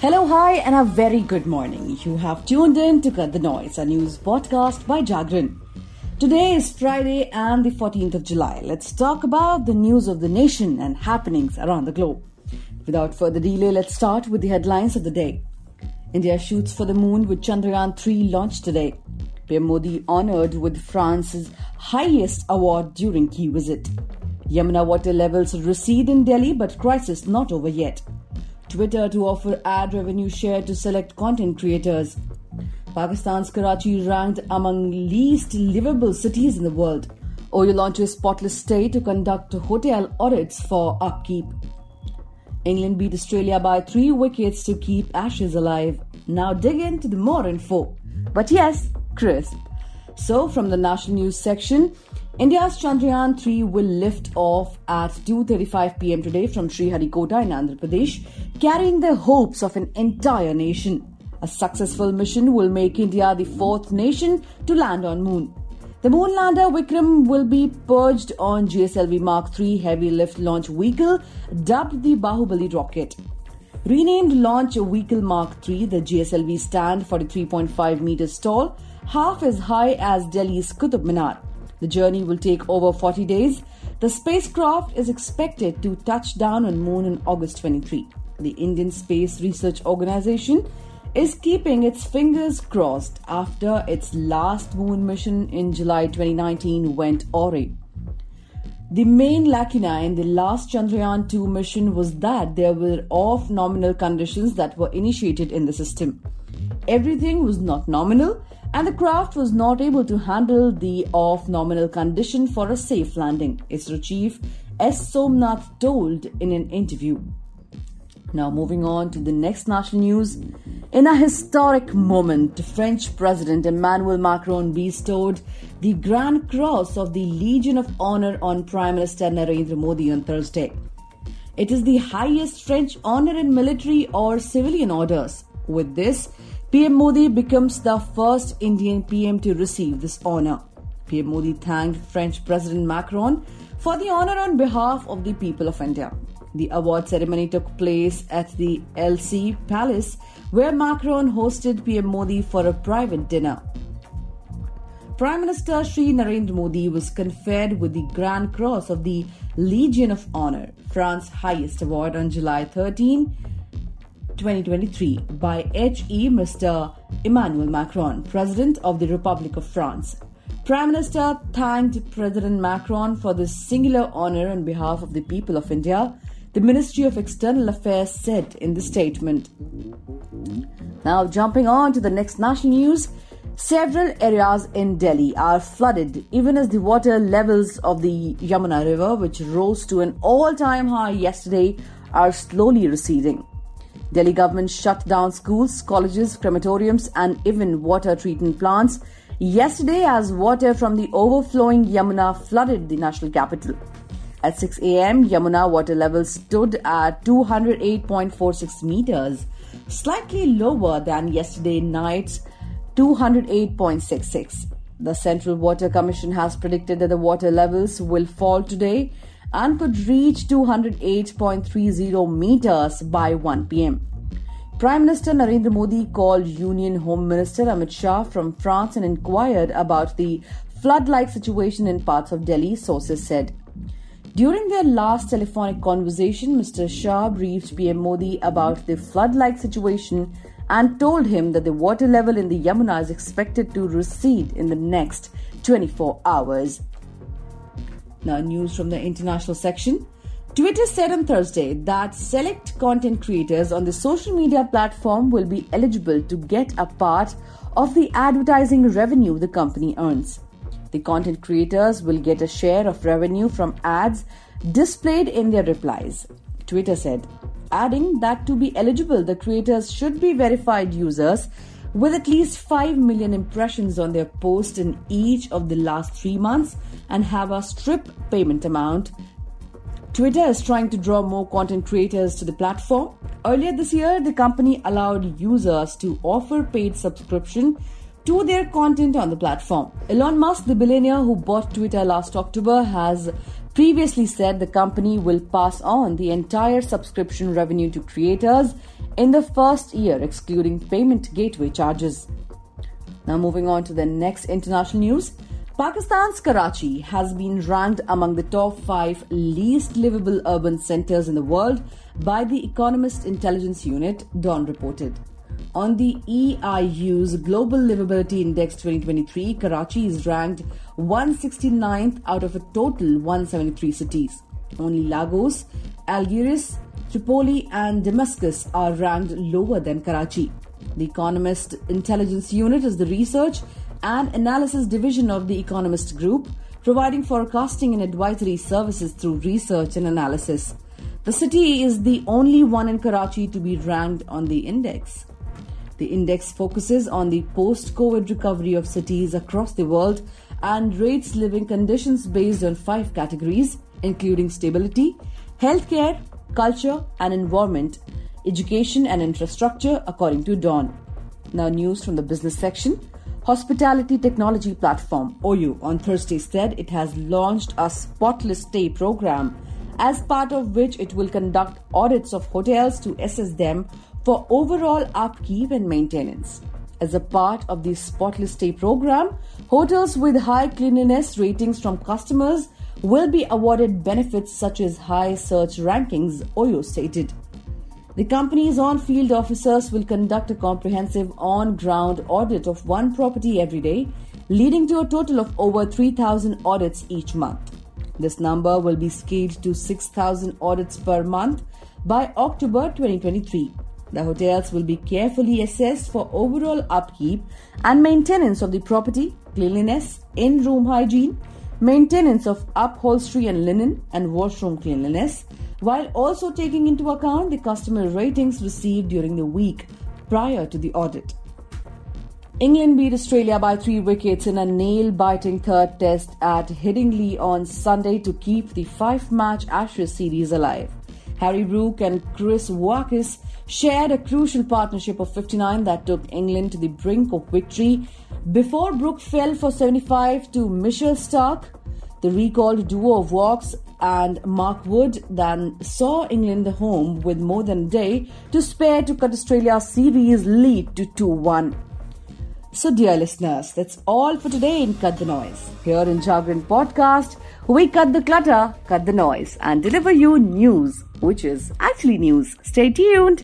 Hello, hi, and a very good morning. You have tuned in to Cut the Noise, a news podcast by Jagran. Today is Friday and the 14th of July. Let's talk about the news of the nation and happenings around the globe. Without further delay, let's start with the headlines of the day. India shoots for the moon with Chandrayaan 3 launched today. PM Modi honored with France's highest award during key visit. Yamuna water levels recede in Delhi, but crisis not over yet. Twitter to offer ad revenue share to select content creators. Pakistan's Karachi ranked among least livable cities in the world. Oyo launches spotless stay to conduct hotel audits for upkeep. England beat Australia by three wickets to keep Ashes alive. Now dig into the more info. But yes, crisp. So, from the national news section, India's Chandrayaan 3 will lift off at 2:35 pm today from Sriharikota in Andhra Pradesh, carrying the hopes of an entire nation. A successful mission will make India the fourth nation to land on moon. The moon lander Vikram will be purged on GSLV Mark III heavy lift launch vehicle dubbed the Bahubali rocket. Renamed Launch Vehicle Mark III, the GSLV stand 43.5 meters tall, half as high as Delhi's Qutub Minar. The journey will take over 40 days. The spacecraft is expected to touch down on Moon in August 23. The Indian Space Research Organization is keeping its fingers crossed after its last moon mission in July 2019 went awry. The main lacuna in the last Chandrayaan 2 mission was that there were off nominal conditions that were initiated in the system. Everything was not nominal, and the craft was not able to handle the off nominal condition for a safe landing, ISRO chief S. Somnath told in an interview. Now, moving on to the next national news. In a historic moment, French President Emmanuel Macron bestowed the Grand Cross of the Legion of Honor on Prime Minister Narendra Modi on Thursday. It is the highest French honor in military or civilian orders. With this, PM Modi becomes the first Indian PM to receive this honor. PM Modi thanked French President Macron for the honor on behalf of the people of India. The award ceremony took place at the Elysee Palace, where Macron hosted PM Modi for a private dinner. Prime Minister Sri Narendra Modi was conferred with the Grand Cross of the Legion of Honor, France's highest award, on July 13 2023 by H.E. Mr. Emmanuel Macron, President of the Republic of France. Prime Minister thanked President Macron for this singular honor on behalf of the people of India, the Ministry of External Affairs said in the statement. Now, jumping on to the next national news. Several areas in Delhi are flooded even as the water levels of the Yamuna River, which rose to an all time high yesterday, are slowly receding. Delhi government shut down schools, colleges, crematoriums, and even water treatment plants yesterday as water from the overflowing Yamuna flooded the national capital. At 6 a.m., Yamuna water levels stood at 208.46 meters, slightly lower than yesterday night's 208.66. The Central Water Commission has predicted that the water levels will fall today and could reach 208.30 meters by 1 pm. Prime Minister Narendra Modi called Union Home Minister Amit Shah from France and inquired about the flood like situation in parts of Delhi, sources said. During their last telephonic conversation, Mr. Shah briefed PM Modi about the flood like situation and told him that the water level in the Yamuna is expected to recede in the next 24 hours. Now, news from the international section. Twitter said on Thursday that select content creators on the social media platform will be eligible to get a part of the advertising revenue the company earns. The content creators will get a share of revenue from ads displayed in their replies, Twitter said, adding that to be eligible, the creators should be verified users with at least 5 million impressions on their post in each of the last three months and have a Stripe payment amount. Twitter is trying to draw more content creators to the platform. Earlier this year, the company allowed users to offer paid subscription to their content on the platform. Elon Musk, the billionaire who bought Twitter last October, has previously said the company will pass on the entire subscription revenue to creators in the first year, excluding payment gateway charges. Now, moving on to the next international news. Pakistan's Karachi has been ranked among the top five least livable urban centers in the world by the Economist Intelligence Unit, Dawn reported. On the EIU's Global Livability Index 2023, Karachi is ranked 169th out of a total 173 cities. Only Lagos, Algiers, Tripoli, and Damascus are ranked lower than Karachi. The Economist Intelligence Unit is the research and analysis division of the Economist Group, providing forecasting and advisory services through research and analysis. The city is the only one in Karachi to be ranked on the index. The index focuses on the post COVID recovery of cities across the world and rates living conditions based on five categories, including stability, healthcare, culture and environment, education and infrastructure, according to Dawn. Now, news from the business section. Hospitality Technology Platform, OYO, on Thursday said it has launched a spotless stay program, as part of which it will conduct audits of hotels to assess them for overall upkeep and maintenance. As a part of the Spotless Stay program, hotels with high cleanliness ratings from customers will be awarded benefits such as high search rankings, OYO stated. The company's on field officers will conduct a comprehensive on ground audit of one property every day, leading to a total of over 3,000 audits each month. This number will be scaled to 6,000 audits per month by October 2023. The hotels will be carefully assessed for overall upkeep and maintenance of the property, cleanliness, in room hygiene, maintenance of upholstery and linen, and washroom cleanliness, while also taking into account the customer ratings received during the week prior to the audit. England beat Australia by three wickets in a nail biting third test at Headingley on Sunday to keep the five match Ashes series alive. Harry Brook and Chris Woakes shared a crucial partnership of 59 that took England to the brink of victory before Brook fell for 75 to Mitchell Starc. The recalled duo of Woakes and Mark Wood then saw England home with more than a day to spare to cut Australia's series lead to 2 1. So, dear listeners, that's all for today in Cut the Noise. Here in Jagran Podcast, we cut the clutter, cut the noise, and deliver you news, which is actually news. Stay tuned.